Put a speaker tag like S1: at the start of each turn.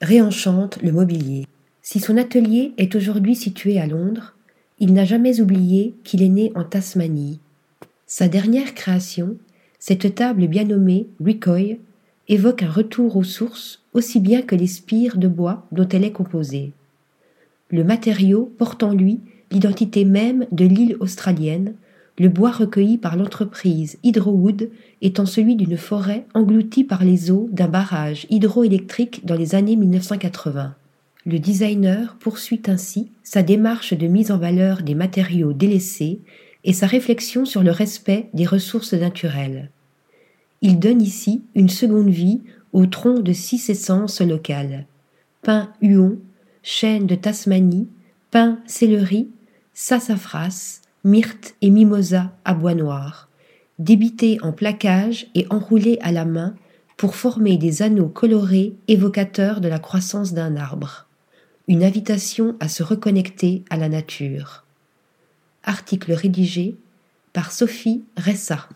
S1: Réenchante le mobilier. Si son atelier est aujourd'hui situé à Londres, il n'a jamais oublié qu'il est né en Tasmanie. Sa dernière création, cette table bien nommée Recoy, évoque un retour aux sources aussi bien que les spires de bois dont elle est composée. Le matériau porte en lui l'identité même de l'île australienne, le bois recueilli par l'entreprise Hydrowood étant celui d'une forêt engloutie par les eaux d'un barrage hydroélectrique dans les années 1980. Le designer poursuit ainsi sa démarche de mise en valeur des matériaux délaissés et sa réflexion sur le respect des ressources naturelles. Il donne ici une seconde vie au tronc de six essences locales pin huon, chêne de Tasmanie, pin céleri, sassafras, myrte et mimosa à bois noir, débités en plaquage et enroulés à la main pour former des anneaux colorés évocateurs de la croissance d'un arbre. Une invitation à se reconnecter à la nature. Article rédigé par Sophie Ressa.